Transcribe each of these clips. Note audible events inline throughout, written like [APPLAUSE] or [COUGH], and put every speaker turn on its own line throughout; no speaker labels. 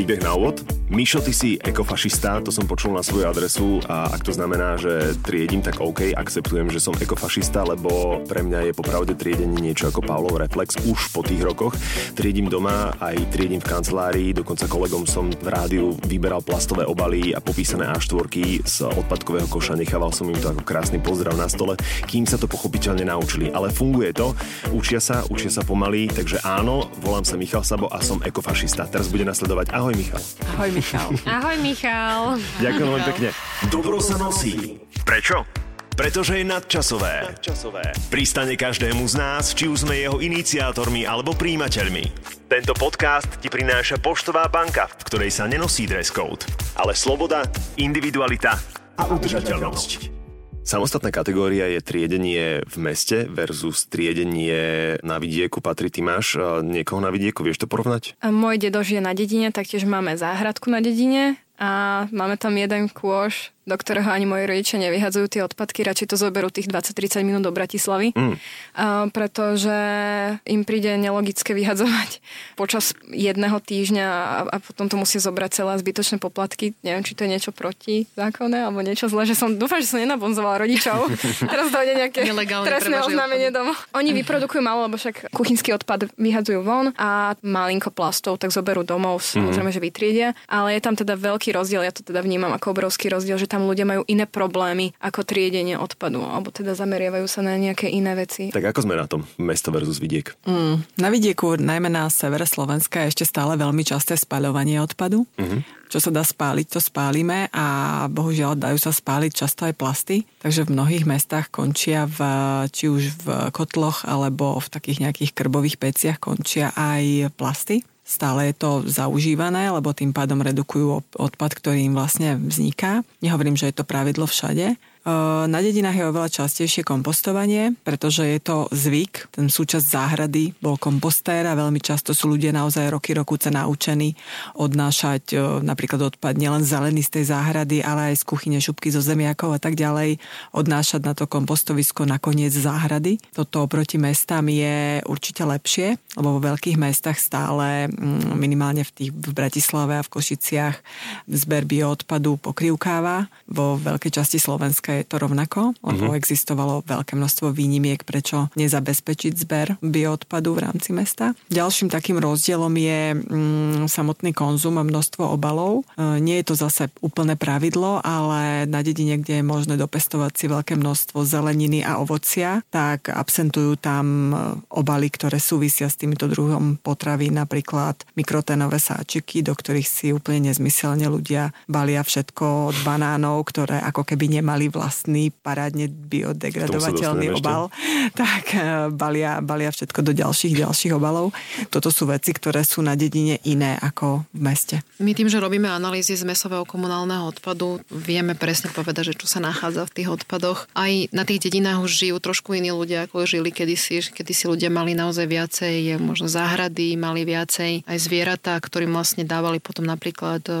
Ik denk, nou wat, Mišo, ty si ekofašista, to som počul na svoju adresu a ak to znamená, že triedím, tak OK, akceptujem, že som ekofašista, lebo pre mňa je popravde triedenie niečo ako Pavlov reflex už po tých rokoch. Triedím doma, aj triedím v kancelárii, dokonca kolegom som v rádiu vyberal plastové obaly a popísané A4 z odpadkového koša, nechával som im to ako krásny pozdrav na stole, kým sa to pochopiteľne naučili. Ale funguje to, učia sa, učia sa pomaly, takže áno, volám sa Michal Sabo a som ekofašista. Teraz bude nasledovať Ahoj Michal.
Ahoj Michal. [LAUGHS]
Ahoj Michal.
Ďakujem veľmi pekne. Dobro sa nosí. Prečo? Pretože je nadčasové. nadčasové. Pristane každému z nás, či už sme jeho iniciátormi alebo príjimateľmi. Tento podcast ti prináša Poštová banka, v ktorej sa nenosí dress code, ale sloboda, individualita a udržateľnosť. Samostatná kategória je triedenie v meste versus triedenie na vidieku. Patrí, ty máš niekoho na vidieku, vieš to porovnať?
Môj dedo žije na dedine, taktiež máme záhradku na dedine a máme tam jeden kôš, do ktorého ani moji rodičia nevyhadzujú tie odpadky, radšej to zoberú tých 20-30 minút do Bratislavy, mm. a, pretože im príde nelogické vyhadzovať [LAUGHS] počas jedného týždňa a, a potom to musí zobrať celé zbytočné poplatky. Neviem, či to je niečo proti zákone alebo niečo zle, že som, dúfam, že som nenabonzovala rodičov. [LAUGHS] Teraz dojde nejaké trestné oznámenie domov. Oni vyprodukujú malo, lebo však kuchynský odpad vyhadzujú von a malinko plastov tak zoberú domov, mhm. samozrejme, mm. že vytriedia, ale je tam teda veľký rozdiel, ja to teda vnímam ako obrovský rozdiel, že tam ľudia majú iné problémy ako triedenie odpadu, alebo teda zameriavajú sa na nejaké iné veci.
Tak ako sme na tom, mesto versus vidiek?
Mm, na vidieku, najmä na severe Slovenska, je ešte stále veľmi časté spaľovanie odpadu. Mm-hmm čo sa dá spáliť, to spálime a bohužiaľ dajú sa spáliť často aj plasty, takže v mnohých mestách končia v, či už v kotloch alebo v takých nejakých krbových peciach končia aj plasty. Stále je to zaužívané, lebo tým pádom redukujú odpad, ktorý im vlastne vzniká. Nehovorím, že je to pravidlo všade, na dedinách je oveľa častejšie kompostovanie, pretože je to zvyk. Ten súčasť záhrady bol kompostér a veľmi často sú ľudia naozaj roky rokúce naučení odnášať napríklad odpad nielen zelený z tej záhrady, ale aj z kuchyne šupky zo zemiakov a tak ďalej, odnášať na to kompostovisko na koniec záhrady. Toto oproti mestám je určite lepšie, lebo vo veľkých mestách stále mm, minimálne v, tých, v Bratislave a v Košiciach zber bioodpadu pokrivkáva. Vo veľkej časti Slovenska Slovenska je to rovnako, lebo uh-huh. existovalo veľké množstvo výnimiek, prečo nezabezpečiť zber bioodpadu v rámci mesta. Ďalším takým rozdielom je mm, samotný konzum a množstvo obalov. E, nie je to zase úplné pravidlo, ale na dedine, kde je možné dopestovať si veľké množstvo zeleniny a ovocia, tak absentujú tam e, obaly, ktoré súvisia s týmito druhom potravy, napríklad mikroténové sáčiky, do ktorých si úplne nezmyselne ľudia balia všetko od banánov, ktoré ako keby nemali v vlastný parádne biodegradovateľný obal, ešte. tak eh, balia, balia všetko do ďalších, ďalších obalov. Toto sú veci, ktoré sú na dedine iné ako v meste.
My tým, že robíme analýzy z mesového komunálneho odpadu, vieme presne povedať, že čo sa nachádza v tých odpadoch. Aj na tých dedinách už žijú trošku iní ľudia, ako žili kedysi. Kedysi ľudia mali naozaj viacej, možno záhrady, mali viacej aj zvieratá, ktorým vlastne dávali potom napríklad eh,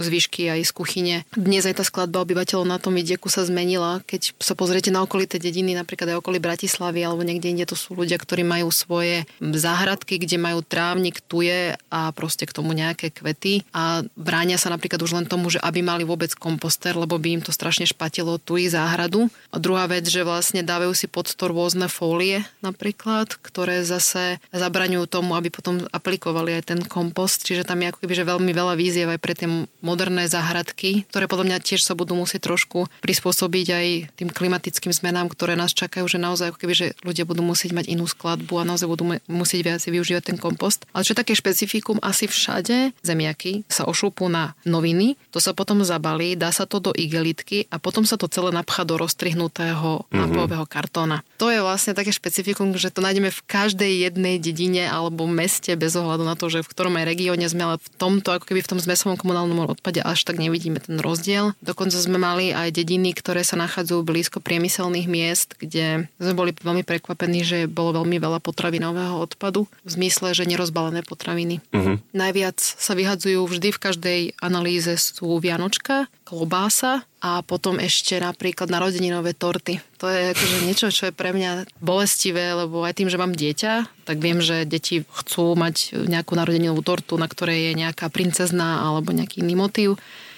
zvyšky aj z kuchyne. Dnes aj tá skladba obyvateľov na tom vidieku trošku sa zmenila. Keď sa pozriete na okolité dediny, napríklad aj okolí Bratislavy alebo niekde inde, to sú ľudia, ktorí majú svoje záhradky, kde majú trávnik, tuje a proste k tomu nejaké kvety a bránia sa napríklad už len tomu, že aby mali vôbec komposter, lebo by im to strašne špatilo tu ich záhradu. A druhá vec, že vlastne dávajú si pod to rôzne fólie napríklad, ktoré zase zabraňujú tomu, aby potom aplikovali aj ten kompost. Čiže tam je ako keby, že veľmi veľa výziev aj pre tie moderné záhradky, ktoré podľa mňa tiež sa budú musieť trošku prispôsobiť aj tým klimatickým zmenám, ktoré nás čakajú, že naozaj keby, že ľudia budú musieť mať inú skladbu a naozaj budú musieť viac využívať ten kompost. Ale čo také špecifikum, asi všade zemiaky sa ošúpú na noviny, to sa potom zabalí, dá sa to do igelitky a potom sa to celé napchá do roztrihnutého mm-hmm. nápojového kartóna. To je vlastne také špecifikum, že to nájdeme v každej jednej dedine alebo meste bez ohľadu na to, že v ktorom aj regióne sme, ale v tomto, ako keby v tom zmesovom komunálnom odpade až tak nevidíme ten rozdiel. Dokonca sme mali aj dediny, potraviny, ktoré sa nachádzajú blízko priemyselných miest, kde sme boli veľmi prekvapení, že bolo veľmi veľa potravinového odpadu v zmysle, že nerozbalené potraviny. Uh-huh. Najviac sa vyhadzujú vždy v každej analýze sú vianočka, klobása a potom ešte napríklad narodeninové torty. To je akože niečo, čo je pre mňa bolestivé, lebo aj tým, že mám dieťa, tak viem, že deti chcú mať nejakú narodeninovú tortu, na ktorej je nejaká princezná alebo nejaký iný motív.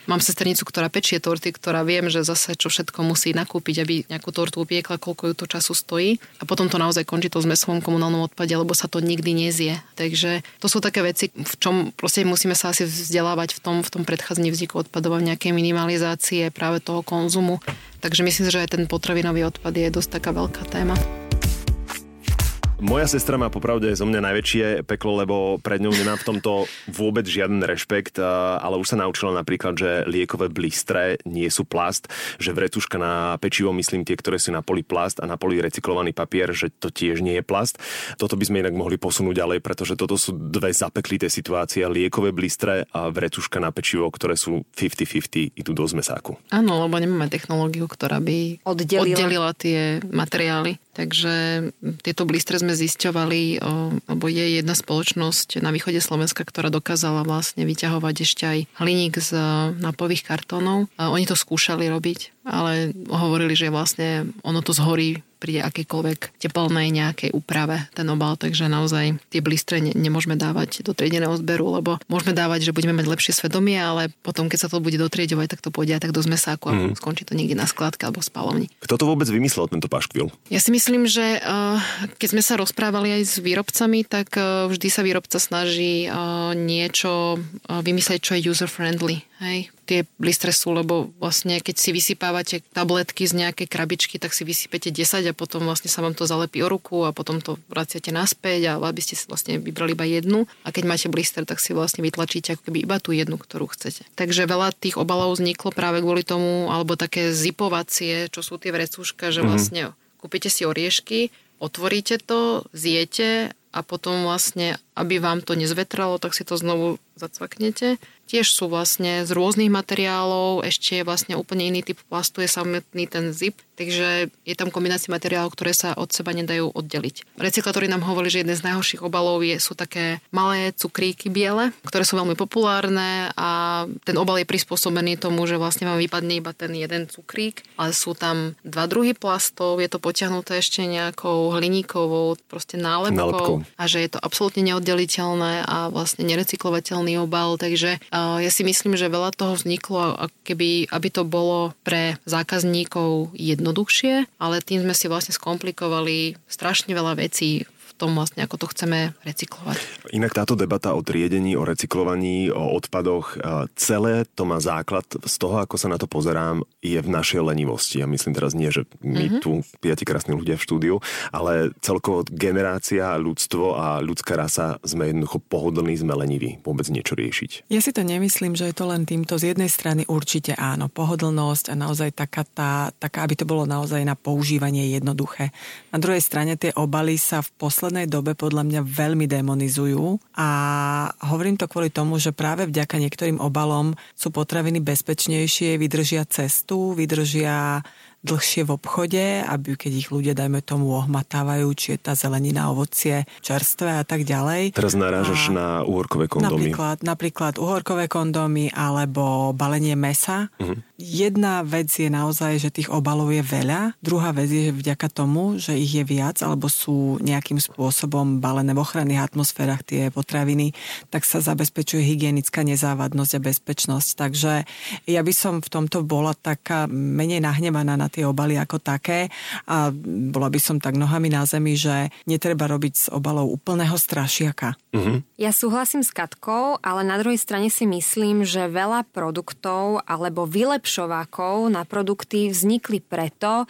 Mám sesternicu, ktorá pečie torty, ktorá viem, že zase čo všetko musí nakúpiť, aby nejakú tortu upiekla, koľko ju to času stojí. A potom to naozaj končí to zmesovom komunálnom odpade, lebo sa to nikdy nezie. Takže to sú také veci, v čom proste musíme sa asi vzdelávať v tom, v tom predchádzaní vzniku odpadov v nejakej minimalizácie práve toho konzumu. Takže myslím, že aj ten potravinový odpad je dosť taká veľká téma.
Moja sestra má popravde zo mňa najväčšie peklo, lebo pred ňou nemám v tomto vôbec žiaden rešpekt, ale už sa naučila napríklad, že liekové blistre nie sú plast, že vretuška na pečivo, myslím tie, ktoré sú na poli plast a na poli recyklovaný papier, že to tiež nie je plast. Toto by sme inak mohli posunúť ďalej, pretože toto sú dve zapeklité situácie. Liekové blistre a vretuška na pečivo, ktoré sú 50-50, idú do zmesáku.
Áno, lebo nemáme technológiu, ktorá by oddelila, oddelila tie materiály. Takže tieto blistre sme zisťovali, lebo je jedna spoločnosť na východe Slovenska, ktorá dokázala vlastne vyťahovať ešte aj hliník z napových kartónov. Oni to skúšali robiť, ale hovorili, že vlastne ono to zhorí pri akejkoľvek tepelnej nejakej úprave ten obal, takže naozaj tie blistre ne, nemôžeme dávať do triedeného zberu, lebo môžeme dávať, že budeme mať lepšie svedomie, ale potom, keď sa to bude dotriedovať, tak to pôjde aj tak do zmesáku mm. a mhm. skončí to niekde na skladke alebo spalovni.
Kto to vôbec vymyslel, tento paškvil?
Ja si myslím, že uh, keď sme sa rozprávali aj s výrobcami, tak uh, vždy sa výrobca snaží uh, niečo vymyslieť, čo je user-friendly. Hej, tie blistre sú, lebo vlastne keď si vysypávate tabletky z nejakej krabičky, tak si vysypete 10 a potom vlastne sa vám to zalepí o ruku a potom to vraciate naspäť a aby ste si vlastne vybrali iba jednu a keď máte blister, tak si vlastne vytlačíte ako keby iba tú jednu, ktorú chcete. Takže veľa tých obalov vzniklo práve kvôli tomu, alebo také zipovacie, čo sú tie vrecúška, že mhm. vlastne mm-hmm. kúpite si oriešky, otvoríte to, zjete a potom vlastne, aby vám to nezvetralo, tak si to znovu zacvaknete tiež sú vlastne z rôznych materiálov, ešte je vlastne úplne iný typ plastu, je samotný ten zip, takže je tam kombinácia materiálov, ktoré sa od seba nedajú oddeliť. Recyklátori nám hovorili, že jeden z najhorších obalov je, sú také malé cukríky biele, ktoré sú veľmi populárne a ten obal je prispôsobený tomu, že vlastne vám vypadne iba ten jeden cukrík, ale sú tam dva druhy plastov, je to potiahnuté ešte nejakou hliníkovou proste nálepkou, nálepkou. a že je to absolútne neoddeliteľné a vlastne nerecyklovateľný obal, takže ja si myslím, že veľa toho vzniklo, keby, aby to bolo pre zákazníkov jednoduchšie, ale tým sme si vlastne skomplikovali strašne veľa vecí tom vlastne, ako to chceme recyklovať.
Inak táto debata o triedení, o recyklovaní, o odpadoch, celé to má základ z toho, ako sa na to pozerám, je v našej lenivosti. Ja myslím teraz nie, že my mm-hmm. tu piati krásni ľudia v štúdiu, ale celkovo generácia, ľudstvo a ľudská rasa sme jednoducho pohodlní, sme leniví vôbec niečo riešiť.
Ja si to nemyslím, že je to len týmto. Z jednej strany určite áno, pohodlnosť a naozaj taká, tá, taká aby to bolo naozaj na používanie jednoduché. Na druhej strane tie obaly sa v posledných poslednej dobe podľa mňa veľmi demonizujú a hovorím to kvôli tomu, že práve vďaka niektorým obalom sú potraviny bezpečnejšie, vydržia cestu, vydržia dlhšie v obchode, aby keď ich ľudia, dajme tomu, ohmatávajú, či je tá zelenina, ovocie, čerstvé a tak ďalej.
Teraz narážaš a na uhorkové kondómy.
Napríklad, napríklad uhorkové kondómy alebo balenie mesa. Uh-huh. Jedna vec je naozaj, že tých obalov je veľa. Druhá vec je, že vďaka tomu, že ich je viac alebo sú nejakým spôsobom balené v ochranných atmosférach tie potraviny, tak sa zabezpečuje hygienická nezávadnosť a bezpečnosť. Takže ja by som v tomto bola taká menej nahnevaná na tie obaly ako také a bola by som tak nohami na zemi, že netreba robiť s obalou úplného strašiaka.
Uh-huh. Ja súhlasím s Katkou, ale na druhej strane si myslím, že veľa produktov alebo vylepšovákov na produkty vznikli preto,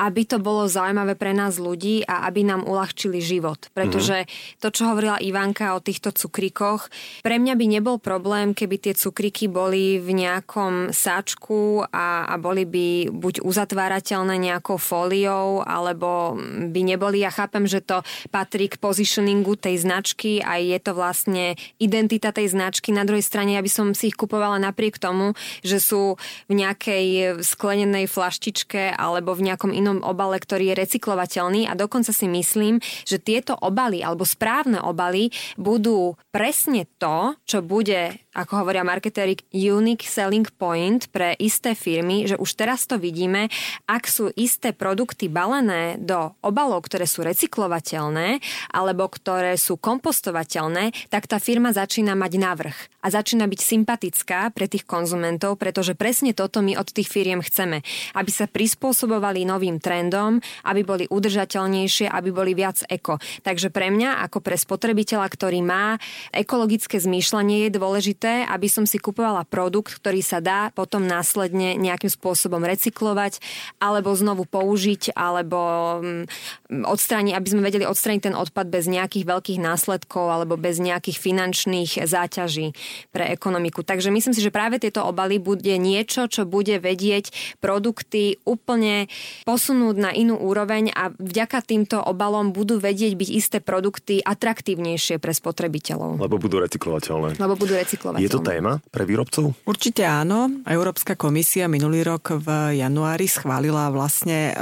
aby to bolo zaujímavé pre nás ľudí a aby nám uľahčili život. Pretože to, čo hovorila Ivanka o týchto cukrikoch, pre mňa by nebol problém, keby tie cukriky boli v nejakom sáčku a, a boli by buď uzatvárateľné nejakou fóliou, alebo by neboli. Ja chápem, že to patrí k positioningu tej značky a je to vlastne identita tej značky. Na druhej strane, ja by som si ich kupovala napriek tomu, že sú v nejakej sklenenej flaštičke alebo v nejakom inom jednom obale, ktorý je recyklovateľný a dokonca si myslím, že tieto obaly alebo správne obaly budú presne to, čo bude ako hovoria marketéri, unique selling point pre isté firmy, že už teraz to vidíme, ak sú isté produkty balené do obalov, ktoré sú recyklovateľné alebo ktoré sú kompostovateľné, tak tá firma začína mať navrh a začína byť sympatická pre tých konzumentov, pretože presne toto my od tých firiem chceme, aby sa prispôsobovali novým trendom, aby boli udržateľnejšie, aby boli viac eko. Takže pre mňa, ako pre spotrebiteľa, ktorý má ekologické zmýšľanie, je dôležité dôležité, aby som si kupovala produkt, ktorý sa dá potom následne nejakým spôsobom recyklovať alebo znovu použiť alebo mm, odstrániť, aby sme vedeli odstrániť ten odpad bez nejakých veľkých následkov alebo bez nejakých finančných záťaží pre ekonomiku. Takže myslím si, že práve tieto obaly bude niečo, čo bude vedieť produkty úplne posunúť na inú úroveň a vďaka týmto obalom budú vedieť byť isté produkty atraktívnejšie pre spotrebiteľov.
Lebo budú recyklovateľné.
Lebo budú recyklovateľné
je to téma pre výrobcov?
Určite áno. Európska komisia minulý rok v januári schválila vlastne e,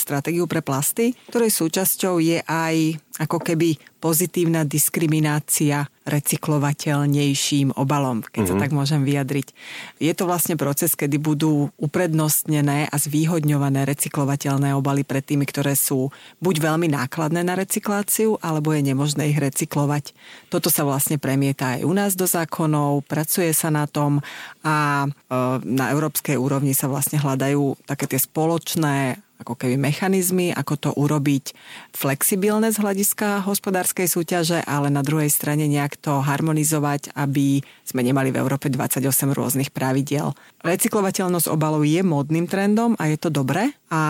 stratégiu pre plasty, ktorej súčasťou je aj ako keby pozitívna diskriminácia recyklovateľnejším obalom, keď mm-hmm. sa mhm. tak môžem vyjadriť. Je to vlastne proces, kedy budú uprednostnené a zvýhodňované recyklovateľné obaly pred tými, ktoré sú buď veľmi nákladné na recykláciu, alebo je nemožné ich recyklovať. Toto sa vlastne premieta aj u nás do zákonov, pracuje sa na tom a e, na európskej úrovni sa vlastne hľadajú také tie spoločné ako keby mechanizmy, ako to urobiť flexibilné z hľadiska hospodárskej súťaže, ale na druhej strane nejak to harmonizovať, aby sme nemali v Európe 28 rôznych pravidiel. Recyklovateľnosť obalov je módnym trendom a je to dobré a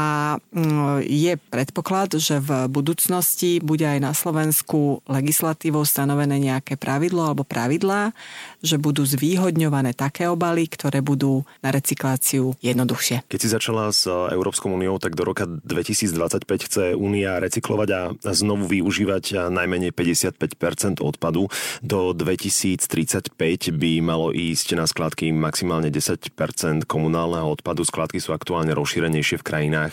mm, je predpoklad, že v budúcnosti bude aj na Slovensku legislatívou stanovené nejaké pravidlo alebo pravidlá, že budú zvýhodňované také obaly, ktoré budú na recykláciu jednoduchšie.
Keď si začala s Európskou úniou, tak do roka 2025 chce Únia recyklovať a znovu využívať najmenej 55% odpadu. Do 2035 by malo ísť na skladky maximálne 10 komunálneho odpadu. Skladky sú aktuálne rozšírenejšie v krajinách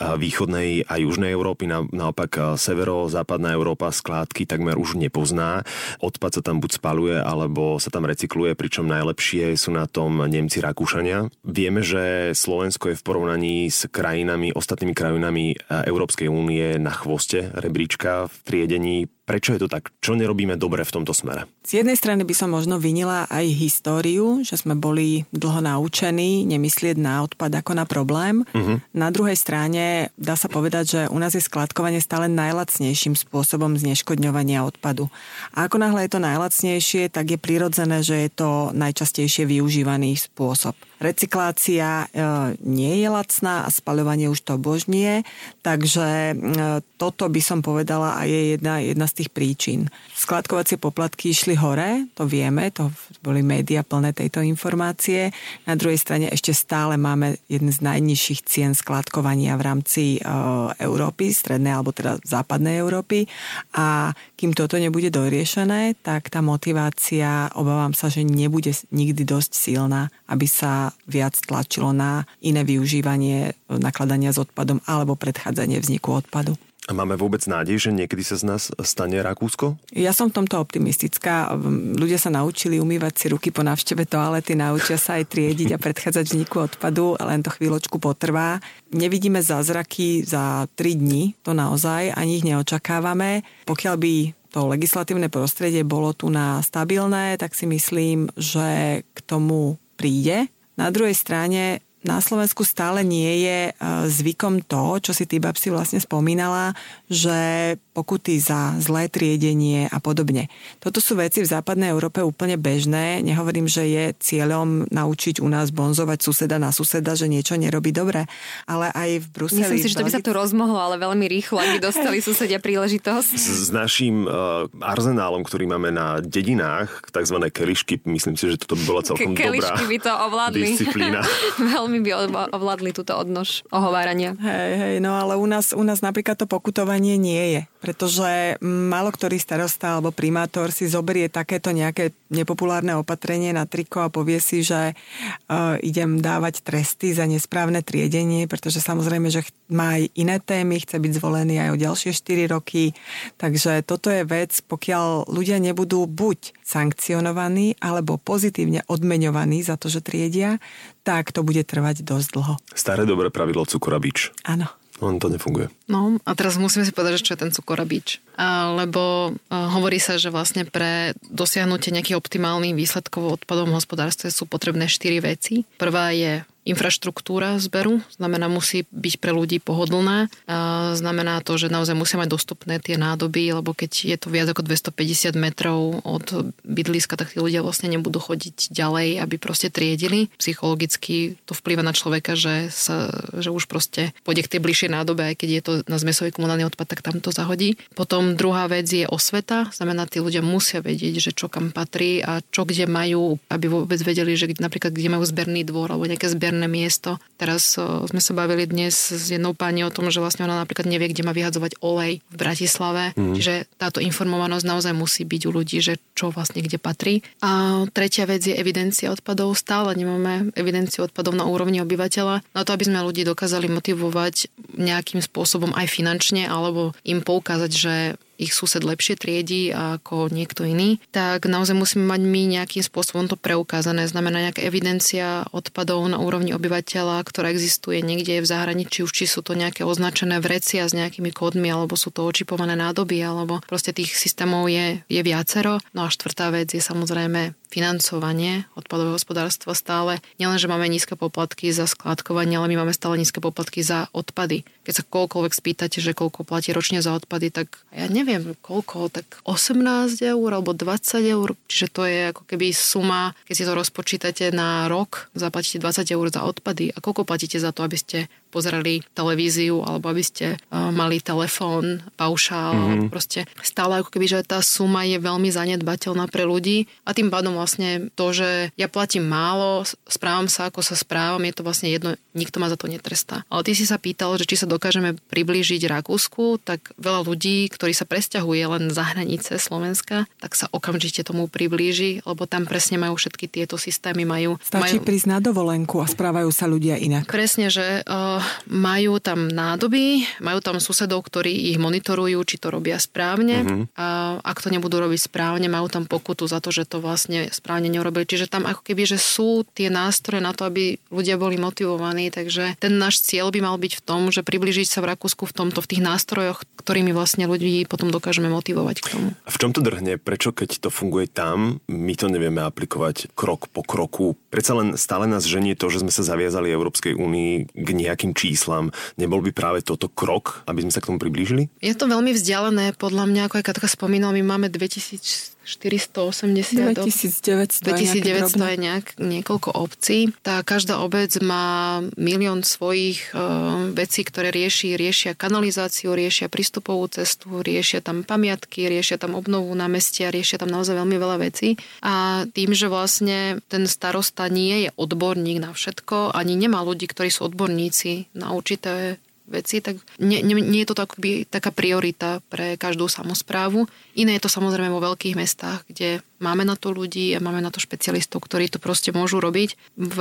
východnej a južnej Európy. Naopak severo-západná Európa skládky takmer už nepozná. Odpad sa tam buď spaluje, alebo sa tam recykluje, pričom najlepšie sú na tom Nemci Rakúšania. Vieme, že Slovensko je v porovnaní s krajinami ostatnými krajinami e, Európskej únie na chvoste rebríčka v triedení Prečo je to tak? Čo nerobíme dobre v tomto smere?
Z jednej strany by som možno vinila aj históriu, že sme boli dlho naučení nemyslieť na odpad ako na problém. Uh-huh. Na druhej strane dá sa povedať, že u nás je skladkovanie stále najlacnejším spôsobom zneškodňovania odpadu. A ako náhle je to najlacnejšie, tak je prirodzené, že je to najčastejšie využívaný spôsob. Recyklácia e, nie je lacná a spaľovanie už to božnie, takže e, toto by som povedala a je jedna, jedna z tých príčin. Skladkovacie poplatky išli hore, to vieme, to boli médiá plné tejto informácie. Na druhej strane ešte stále máme jeden z najnižších cien skladkovania v rámci e, Európy, strednej alebo teda západnej Európy a kým toto nebude doriešené, tak tá motivácia, obávam sa, že nebude nikdy dosť silná, aby sa viac tlačilo na iné využívanie nakladania s odpadom alebo predchádzanie vzniku odpadu.
A máme vôbec nádej, že niekedy sa z nás stane Rakúsko?
Ja som v tomto optimistická. Ľudia sa naučili umývať si ruky po návšteve toalety, naučia sa aj triediť a predchádzať vzniku odpadu, len to chvíľočku potrvá. Nevidíme zázraky za 3 dní, to naozaj, ani ich neočakávame. Pokiaľ by to legislatívne prostredie bolo tu na stabilné, tak si myslím, že k tomu príde. Na druhej strane na Slovensku stále nie je e, zvykom to, čo si ty babsi vlastne spomínala, že pokuty za zlé triedenie a podobne. Toto sú veci v západnej Európe úplne bežné. Nehovorím, že je cieľom naučiť u nás bonzovať suseda na suseda, že niečo nerobí dobre, ale aj v Bruseli...
Myslím si, že to by sa tu rozmohlo, ale veľmi rýchlo, aby dostali [LAUGHS] susedia príležitosť.
S, s naším uh, arzenálom, ktorý máme na dedinách, tzv. kelišky, myslím si, že toto by bola celkom Ke- dobrá
by to ovládli.
disciplína. [LAUGHS] [LAUGHS]
veľmi by ovládli túto odnož ohovárania.
Hej, hej, no ale u nás, u nás napríklad to pokutovanie nie je pretože málo ktorý starosta alebo primátor si zoberie takéto nejaké nepopulárne opatrenie na triko a povie si, že uh, idem dávať tresty za nesprávne triedenie, pretože samozrejme, že má aj iné témy, chce byť zvolený aj o ďalšie 4 roky. Takže toto je vec, pokiaľ ľudia nebudú buď sankcionovaní alebo pozitívne odmeňovaní za to, že triedia, tak to bude trvať dosť dlho.
Staré dobré pravidlo cukora bič.
Áno.
On to nefunguje.
No a teraz musíme si povedať, že čo je ten cukorabič. Lebo a, hovorí sa, že vlastne pre dosiahnutie nejakých optimálnych výsledkov v hospodárstve sú potrebné štyri veci. Prvá je infraštruktúra zberu, znamená musí byť pre ľudí pohodlná. Znamená to, že naozaj musia mať dostupné tie nádoby, lebo keď je to viac ako 250 metrov od bydliska, tak tí ľudia vlastne nebudú chodiť ďalej, aby proste triedili. Psychologicky to vplýva na človeka, že, sa, že už proste pôjde k tej bližšej nádobe, aj keď je to na zmesový komunálny odpad, tak tam to zahodí. Potom druhá vec je osveta, znamená, tí ľudia musia vedieť, že čo kam patrí a čo kde majú, aby vôbec vedeli, že napríklad kde majú zberný dvor alebo nejaké zberné nádherné miesto. Teraz o, sme sa bavili dnes s jednou pani o tom, že vlastne ona napríklad nevie, kde má vyhadzovať olej v Bratislave. Mm. Čiže táto informovanosť naozaj musí byť u ľudí, že čo vlastne kde patrí. A tretia vec je evidencia odpadov. Stále nemáme evidenciu odpadov na úrovni obyvateľa. Na to, aby sme ľudí dokázali motivovať nejakým spôsobom aj finančne alebo im poukázať, že ich sused lepšie triedí ako niekto iný, tak naozaj musíme mať my nejakým spôsobom to preukázané. Znamená nejaká evidencia odpadov na úrovni obyvateľa, ktorá existuje niekde v zahraničí, už či sú to nejaké označené vrecia s nejakými kódmi, alebo sú to očipované nádoby, alebo proste tých systémov je, je viacero. No a štvrtá vec je samozrejme financovanie odpadového hospodárstva stále. Nielen, že máme nízke poplatky za skládkovanie, ale my máme stále nízke poplatky za odpady. Keď sa koľkoľvek spýtate, že koľko platí ročne za odpady, tak ja neviem koľko, tak 18 eur alebo 20 eur. Čiže to je ako keby suma, keď si to rozpočítate na rok, zaplatíte 20 eur za odpady. A koľko platíte za to, aby ste pozerali televíziu alebo aby ste uh, mali telefón, paušál, mm-hmm. proste stále ako keby, že tá suma je veľmi zanedbateľná pre ľudí a tým pádom vlastne to, že ja platím málo, správam sa ako sa správam, je to vlastne jedno, nikto ma za to netrestá. Ale ty si sa pýtal, že či sa dokážeme priblížiť Rakúsku, tak veľa ľudí, ktorí sa presťahuje len za hranice Slovenska, tak sa okamžite tomu priblíži, lebo tam presne majú všetky tieto systémy. Majú,
Stačí majú... prísť na dovolenku a správajú sa ľudia inak.
Presne, že uh, majú tam nádoby, majú tam susedov, ktorí ich monitorujú, či to robia správne. Mm-hmm. A ak to nebudú robiť správne, majú tam pokutu za to, že to vlastne správne neurobili. Čiže tam ako keby, že sú tie nástroje na to, aby ľudia boli motivovaní. Takže ten náš cieľ by mal byť v tom, že približiť sa v Rakúsku v tomto, v tých nástrojoch, ktorými vlastne ľudí potom dokážeme motivovať k tomu.
V čom to drhne? Prečo keď to funguje tam, my to nevieme aplikovať krok po kroku? Predsa len stále nás ženie to, že sme sa zaviazali Európskej únii k nejakým číslam. Nebol by práve toto krok, aby sme sa k tomu priblížili?
Je to veľmi vzdialené, podľa mňa, ako aj Katka spomínala, my máme 2000 480
2900,
2900 je nejak, niekoľko obcí. Tá každá obec má milión svojich uh, vecí, ktoré rieši. Riešia kanalizáciu, riešia prístupovú cestu, riešia tam pamiatky, riešia tam obnovu námestia, riešia tam naozaj veľmi veľa vecí. A tým, že vlastne ten starosta nie je odborník na všetko, ani nemá ľudí, ktorí sú odborníci na určité veci, tak nie, nie, nie je to akoby taká priorita pre každú samozprávu. Iné je to samozrejme vo veľkých mestách, kde máme na to ľudí a máme na to špecialistov, ktorí to proste môžu robiť. V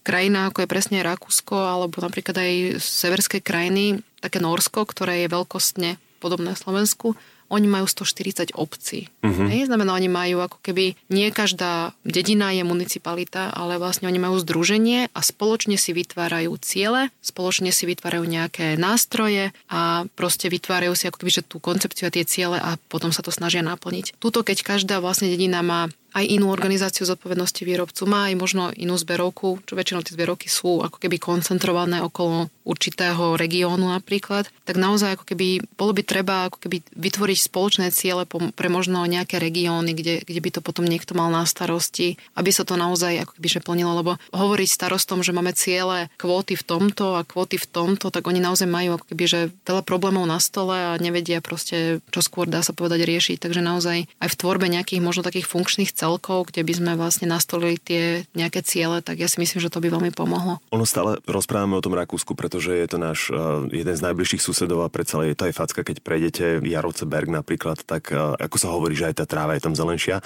krajinách, ako je presne Rakúsko, alebo napríklad aj severské krajiny, také Norsko, ktoré je veľkostne podobné Slovensku, oni majú 140 obcí. Uh-huh. Hej, znamená, oni majú ako keby, nie každá dedina je municipalita, ale vlastne oni majú združenie a spoločne si vytvárajú ciele, spoločne si vytvárajú nejaké nástroje a proste vytvárajú si ako keby, že tú koncepciu a tie ciele a potom sa to snažia naplniť. Tuto, keď každá vlastne dedina má aj inú organizáciu zodpovednosti výrobcu, má aj možno inú zberovku, čo väčšinou tie zberovky sú ako keby koncentrované okolo určitého regiónu napríklad, tak naozaj ako keby bolo by treba ako keby vytvoriť spoločné ciele pre možno nejaké regióny, kde, kde by to potom niekto mal na starosti, aby sa to naozaj ako keby že plnilo, lebo hovoriť starostom, že máme ciele kvóty v tomto a kvóty v tomto, tak oni naozaj majú ako keby že veľa problémov na stole a nevedia proste, čo skôr dá sa povedať riešiť. Takže naozaj aj v tvorbe nejakých možno takých funkčných celkov, kde by sme vlastne nastolili tie nejaké ciele, tak ja si myslím, že to by veľmi pomohlo.
Ono stále rozprávame o tom Rakúsku, pretože je to náš uh, jeden z najbližších susedov a predsa je to aj facka, keď prejdete Jaroce Berg napríklad, tak uh, ako sa hovorí, že aj tá tráva je tam zelenšia.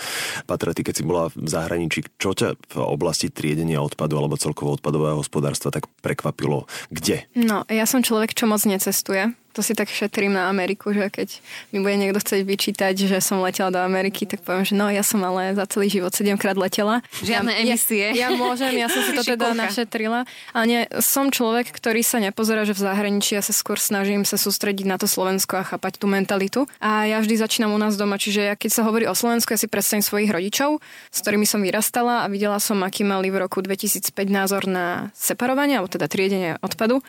Patra, ty keď si bola v zahraničí, čo ťa v oblasti triedenia odpadu alebo celkovo odpadového hospodárstva tak prekvapilo? Kde?
No, ja som človek, čo moc necestuje to si tak šetrím na Ameriku, že keď mi bude niekto chcieť vyčítať, že som letela do Ameriky, tak poviem, že no ja som ale za celý život 7 krát letela.
Žiadne
ja,
emisie.
Ja, ja môžem, ja som si to teda našetrila. Ale nie, som človek, ktorý sa nepozerá, že v zahraničí ja sa skôr snažím sa sústrediť na to Slovensko a chápať tú mentalitu. A ja vždy začínam u nás doma, čiže ja keď sa hovorí o Slovensku, ja si predstavím svojich rodičov, s ktorými som vyrastala a videla som, aký mali v roku 2005 názor na separovanie, alebo teda triedenie odpadu.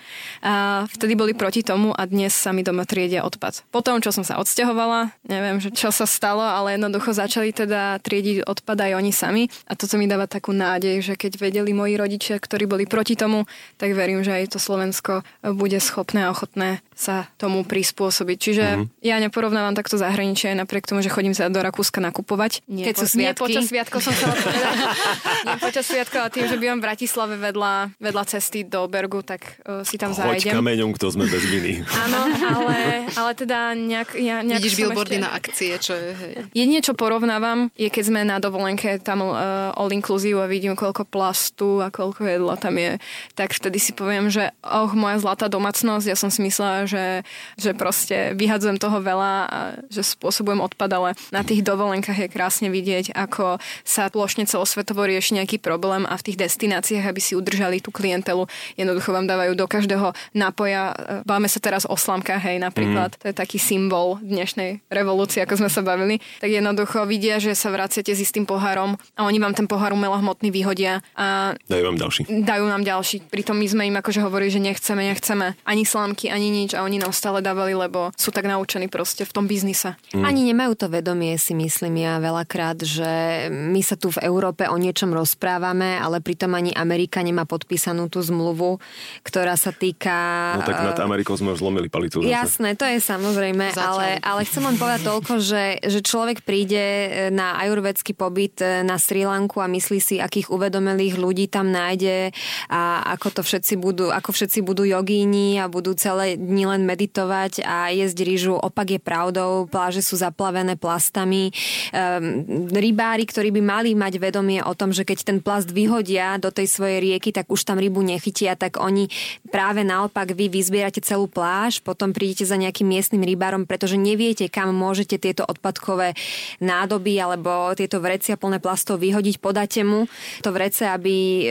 A vtedy boli proti tomu a dnes sa mi doma triedia odpad. Potom, čo som sa odsťahovala, neviem, že čo sa stalo, ale jednoducho začali teda triediť odpad aj oni sami a toto mi dáva takú nádej, že keď vedeli moji rodičia, ktorí boli proti tomu, tak verím, že aj to Slovensko bude schopné a ochotné sa tomu prispôsobiť. Čiže mm-hmm. ja neporovnávam takto zahraničie napriek tomu, že chodím sa do Rakúska nakupovať.
Nie, Keď po, sú sviatky.
Nie počas sviatkov som sa povedať. [LAUGHS] nie počas sviatkov, ale tým, že bývam v Bratislave vedľa, vedľa cesty do Bergu, tak uh, si tam Hoď
zajdem. kameňom, kto sme bez viny.
Áno, ale, ale teda nejak... Ja, nejak
Vidíš billboardy ešte... na akcie, čo je... Hej.
Jedine, čo porovnávam, je keď sme na dovolenke tam uh, all inclusive a vidím, koľko plastu a koľko jedla tam je, tak vtedy si poviem, že oh, moja zlatá domácnosť, ja som si myslela, že, že proste vyhadzujem toho veľa a že spôsobujem odpad, ale na tých dovolenkách je krásne vidieť, ako sa plošne celosvetovo rieši nejaký problém a v tých destináciách, aby si udržali tú klientelu, jednoducho vám dávajú do každého nápoja. Báme sa teraz o slamkách, hej, napríklad. Mm. To je taký symbol dnešnej revolúcie, ako sme sa bavili. Tak jednoducho vidia, že sa vraciate s istým pohárom a oni vám ten pohár umelo hmotný vyhodia a
dajú vám ďalší.
Dajú nám ďalší. Pritom my sme im akože hovorili, že nechceme, nechceme ani slámky, ani nič a oni nám stále dávali, lebo sú tak naučení proste v tom biznise.
Mm. Ani nemajú to vedomie, si myslím ja veľakrát, že my sa tu v Európe o niečom rozprávame, ale pritom ani Amerika nemá podpísanú tú zmluvu, ktorá sa týka...
No tak nad eh, Amerikou sme už zlomili palicu.
Jasné, to je samozrejme, ale, ale chcem len povedať toľko, že, že človek príde eh, na ajurvedský pobyt eh, na Sri Lanku a myslí si, akých uvedomelých ľudí tam nájde a ako to všetci budú, ako všetci budú jogíni a budú celé dni len meditovať a jesť rýžu. Opak je pravdou, pláže sú zaplavené plastami. Um, rybári, ktorí by mali mať vedomie o tom, že keď ten plast vyhodia do tej svojej rieky, tak už tam rybu nechytia, tak oni práve naopak vy vyzbierate celú pláž, potom prídete za nejakým miestnym rybárom, pretože neviete, kam môžete tieto odpadkové nádoby alebo tieto vrecia plné plastov vyhodiť, podáte mu to vrece, aby e,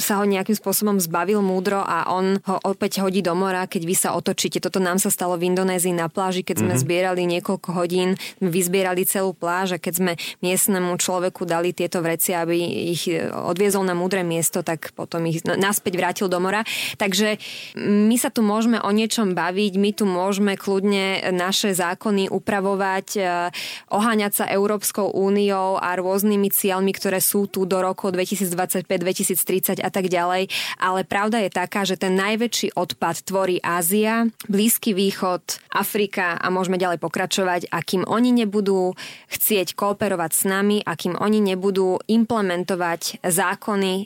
sa ho nejakým spôsobom zbavil múdro a on ho opäť hodí do mora, keď vy sa otočíte určite. Toto nám sa stalo v Indonézii na pláži, keď sme mm-hmm. zbierali niekoľko hodín, vyzbierali celú pláž a keď sme miestnemu človeku dali tieto vreci, aby ich odviezol na múdre miesto, tak potom ich naspäť vrátil do mora. Takže my sa tu môžeme o niečom baviť, my tu môžeme kľudne naše zákony upravovať, e, oháňať sa Európskou úniou a rôznymi cieľmi, ktoré sú tu do roku 2025, 2030 a tak ďalej. Ale pravda je taká, že ten najväčší odpad tvorí Ázia, Blízky východ, Afrika a môžeme ďalej pokračovať a kým oni nebudú chcieť kooperovať s nami a kým oni nebudú implementovať zákony e,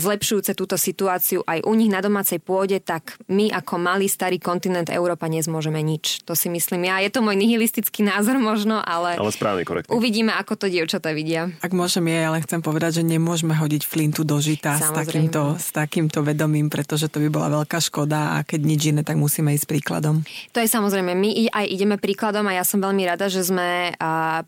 zlepšujúce túto situáciu aj u nich na domácej pôde, tak my ako malý starý kontinent Európa nezmôžeme nič. To si myslím ja. Je to môj nihilistický názor možno, ale,
ale správne, korektne.
uvidíme, ako to dievčatá vidia.
Ak môžem ja, ale chcem povedať, že nemôžeme hodiť flintu do žita s takýmto, s takýmto vedomím, pretože to by bola veľká škoda a keď nič iné, tak musíme ísť ísť príkladom?
To je samozrejme, my aj ideme príkladom a ja som veľmi rada, že sme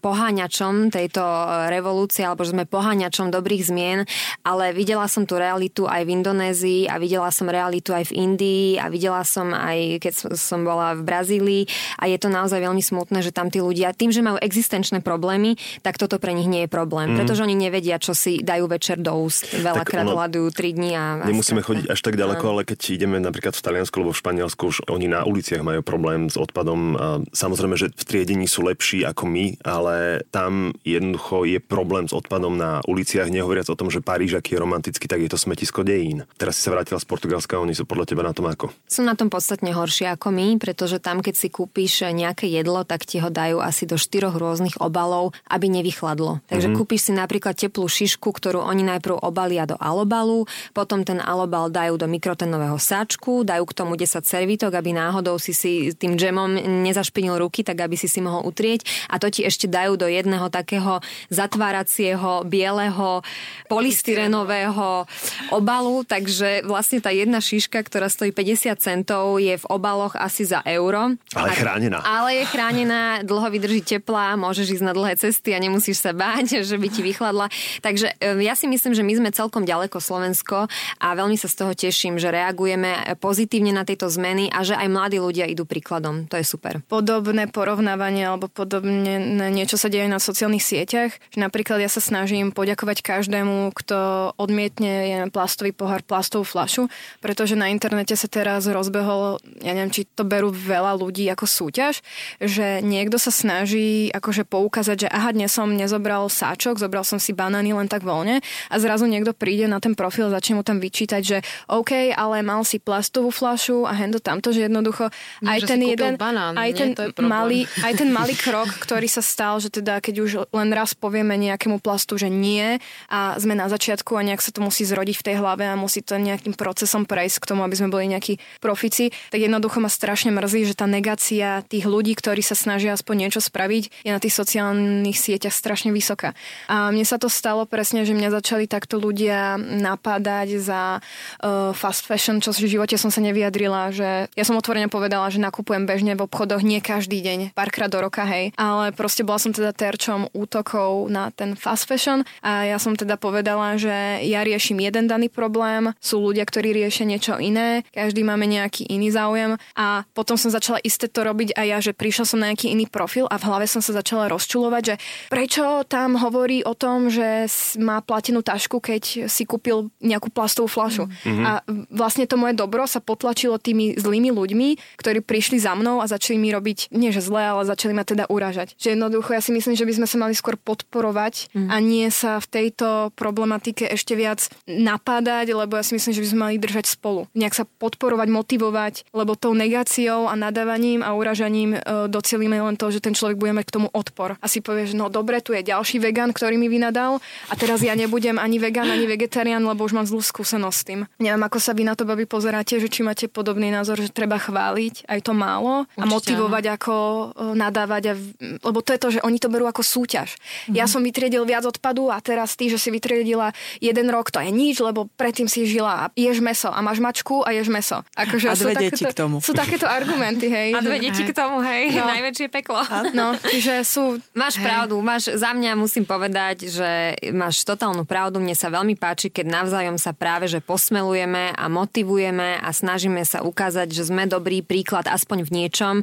poháňačom tejto revolúcie alebo že sme poháňačom dobrých zmien, ale videla som tú realitu aj v Indonézii a videla som realitu aj v Indii a videla som aj, keď som bola v Brazílii a je to naozaj veľmi smutné, že tam tí ľudia, tým, že majú existenčné problémy, tak toto pre nich nie je problém, mm. pretože oni nevedia, čo si dajú večer do úst. Veľakrát hľadujú 3 dní a...
Nemusíme chodiť až tak ďaleko, ale keď ideme napríklad v Taliansku alebo v Španielsku, už oni na uliciach majú problém s odpadom. Samozrejme, že v triedení sú lepší ako my, ale tam jednoducho je problém s odpadom na uliciach, nehovoriac o tom, že Paríž, aký je romantický, tak je to smetisko dejín. Teraz si sa vrátila z Portugalska, oni sú podľa teba na tom ako?
Sú na tom podstatne horšie ako my, pretože tam, keď si kúpiš nejaké jedlo, tak ti ho dajú asi do štyroch rôznych obalov, aby nevychladlo. Takže mm-hmm. kúpiš si napríklad teplú šišku, ktorú oni najprv obalia do alobalu, potom ten alobal dajú do mikrotenového sáčku, dajú k tomu 10 servítok, aby náhodou si si tým džemom nezašpinil ruky, tak aby si si mohol utrieť a to ti ešte dajú do jedného takého zatváracieho bieleho polystyrenového obalu, takže vlastne tá jedna šiška, ktorá stojí 50 centov, je v obaloch asi za euro.
Ale je chránená.
Ale je chránená, dlho vydrží teplá, môžeš ísť na dlhé cesty a nemusíš sa báť, [LAUGHS] že by ti vychladla. Takže e, ja si myslím, že my sme celkom ďaleko Slovensko a veľmi sa z toho teším, že reagujeme pozitívne na tieto zmeny a že aj mladí ľudia idú príkladom. To je super.
Podobné porovnávanie alebo podobne niečo sa deje na sociálnych sieťach. Že napríklad ja sa snažím poďakovať každému, kto odmietne plastový pohár, plastovú flašu, pretože na internete sa teraz rozbehol, ja neviem, či to berú veľa ľudí ako súťaž, že niekto sa snaží akože poukázať, že aha, dnes som nezobral sáčok, zobral som si banány len tak voľne a zrazu niekto príde na ten profil, začne mu tam vyčítať, že OK, ale mal si plastovú flašu a hendo tamto, že jednoducho.
No,
aj
že
ten jeden,
banán,
aj, ten malý, aj ten malý krok, ktorý sa stal, že teda keď už len raz povieme nejakému plastu, že nie a sme na začiatku a nejak sa to musí zrodiť v tej hlave a musí to nejakým procesom prejsť k tomu, aby sme boli nejakí profici, tak jednoducho ma strašne mrzí, že tá negácia tých ľudí, ktorí sa snažia aspoň niečo spraviť, je na tých sociálnych sieťach strašne vysoká. A mne sa to stalo presne, že mňa začali takto ľudia napádať za uh, fast fashion, čo v živote som sa nevyjadrila, že ja som otvorene povedala, že nakupujem bežne v obchodoch nie každý deň, párkrát do roka, hej. Ale proste bola som teda terčom útokov na ten fast fashion a ja som teda povedala, že ja riešim jeden daný problém, sú ľudia, ktorí riešia niečo iné, každý máme nejaký iný záujem a potom som začala isté to robiť aj ja, že prišla som na nejaký iný profil a v hlave som sa začala rozčulovať, že prečo tam hovorí o tom, že má platenú tašku, keď si kúpil nejakú plastovú flašu. Mm-hmm. A vlastne to moje dobro sa potlačilo tými zlými ľuďmi, ktorí prišli za mnou a začali mi robiť, nie že zle, ale začali ma teda uražať. Že jednoducho ja si myslím, že by sme sa mali skôr podporovať mm. a nie sa v tejto problematike ešte viac napádať, lebo ja si myslím, že by sme mali držať spolu. Nejak sa podporovať, motivovať, lebo tou negáciou a nadávaním a uražaním e, docelíme len to, že ten človek bude mať k tomu odpor. A si povie, že no dobre, tu je ďalší vegan, ktorý mi vynadal a teraz ja nebudem ani vegan, ani vegetarián, lebo už mám zlú skúsenosť s tým. Neviem, ako sa vy na to, babi, pozeráte, že či máte podobný názor, že treba chváliť aj to málo Určite, a motivovať áno. ako e, nadávať, a, lebo to je to, že oni to berú ako súťaž. Mm-hmm. Ja som vytriedil viac odpadu a teraz ty, že si vytriedila jeden rok, to je nič, lebo predtým si žila a ješ meso a máš mačku a ješ meso.
Akože a dve deti k tomu.
Sú takéto argumenty, hej.
A dve deti k tomu, hej. No. Najväčšie peklo.
No, čiže sú...
Máš hej. pravdu, máš, za mňa musím povedať, že máš totálnu pravdu. Mne sa veľmi páči, keď navzájom sa práve, že posmelujeme a motivujeme a snažíme sa ukázať, že sme dobrý príklad aspoň v niečom.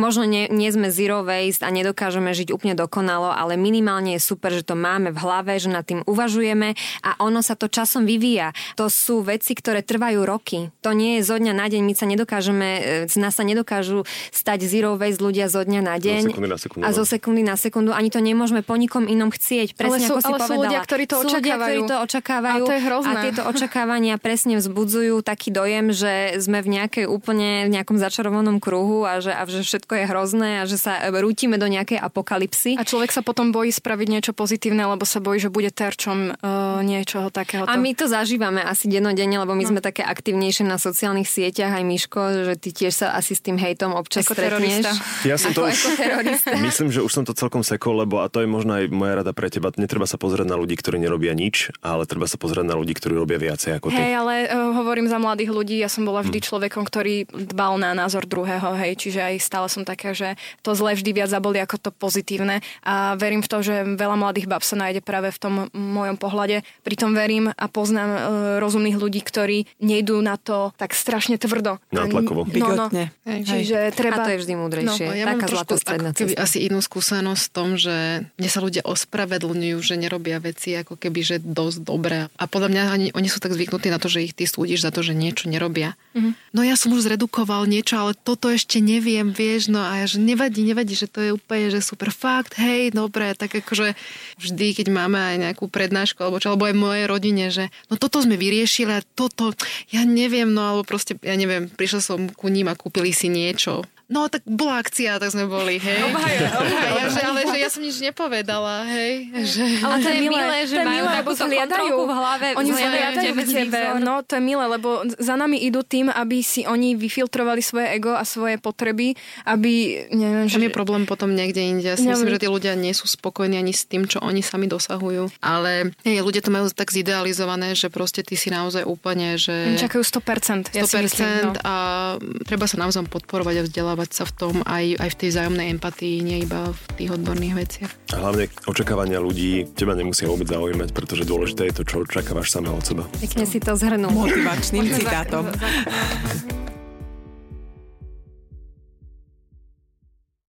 Možno nie, nie sme zero waste a nedokážeme žiť úplne dokonalo, ale minimálne je super, že to máme v hlave, že nad tým uvažujeme a ono sa to časom vyvíja. To sú veci, ktoré trvajú roky. To nie je zo dňa na deň. My sa nedokážeme, e, z nás sa nedokážu stať zero waste ľudia zo dňa na deň.
Zo sekundy na sekundu.
A zo no. sekundy na sekundu. Ani to nemôžeme po nikom inom chcieť. Presne
ale sú,
ako si
ale
povedala.
sú ľudia, ktorí to
sú
očakávajú.
Ľudia, ktorí to očakávajú.
A to je hrozné.
A tieto očakávania presne vzbudzujú taký dojem, že sme v nejakej úplne v nejakom začarovanom kruhu a že, a že všetko je hrozné a že sa rútime do nejakej apokalipsy.
A človek sa potom bojí spraviť niečo pozitívne, lebo sa bojí, že bude terčom uh, niečoho takého.
A my to zažívame asi dennodenne, lebo my no. sme také aktívnejšie na sociálnych sieťach, aj Miško, že ty tiež sa asi s tým hejtom občas ako stretneš.
Ja som to už, [LAUGHS] myslím, že už som to celkom sekol, lebo a to je možno aj moja rada pre teba. Netreba sa pozerať na ľudí, ktorí nerobia nič, ale treba sa pozerať na ľudí, ktorí robia viacej ako ty.
Hej, ale uh, hovorím za mladých ľudí, ja som bola vždy hm. človekom, ktorý dbal na názor druhého, hej, čiže aj stále som taká, že to zle vždy viac zaboli ako to pozitívne a verím v to, že veľa mladých bab sa nájde práve v tom mojom pohľade. Pritom verím a poznám uh, rozumných ľudí, ktorí nejdú na to tak strašne tvrdo.
Nátlakovo.
No, no. Čiže treba...
A to je vždy múdrejšie. No, ja Taká zlatá stredná
cesta. asi inú skúsenosť v tom, že mne sa ľudia ospravedlňujú, že nerobia veci ako keby, že dosť dobré. A podľa mňa ani, oni sú tak zvyknutí na to, že ich ty súdiš za to, že niečo nerobia. Mm-hmm. No ja som už zredukoval niečo, ale toto ešte neviem, vieš, no a ja, že nevadí, nevadí, že to je úplne, že super fakt, hej, dobre, tak akože vždy, keď máme aj nejakú prednášku, alebo čo, alebo aj mojej rodine, že no toto sme vyriešili a toto, ja neviem, no alebo proste, ja neviem, prišla som ku ním a kúpili si niečo No tak bola akcia, tak sme boli, hej. Obhaja, obhaja. Že, ale že ja som nič nepovedala, hej. Že...
Ale to je milé, že to majú milé, takúto kontrolku v hlave.
Oni zhliadajú v tebe. No to je milé, lebo za nami idú tým, aby si oni vyfiltrovali svoje ego a svoje potreby, aby... Neviem,
Tam že... je problém potom niekde inde. Ja si myslím, že tí ľudia nie sú spokojní ani s tým, čo oni sami dosahujú. Ale hej, ľudia to majú tak zidealizované, že proste ty si naozaj úplne, že...
Čakajú 100%. 100%
ja myslím, no. a treba sa naozaj podporovať a vzdelávať vzdelávať sa v tom aj, aj v tej zájomnej empatii, nie iba v tých odborných veciach.
A hlavne očakávania ľudí teba nemusia vôbec zaujímať, pretože dôležité je to, čo očakávaš sama od seba.
Pekne si to zhrnul.
Motivačným citátom.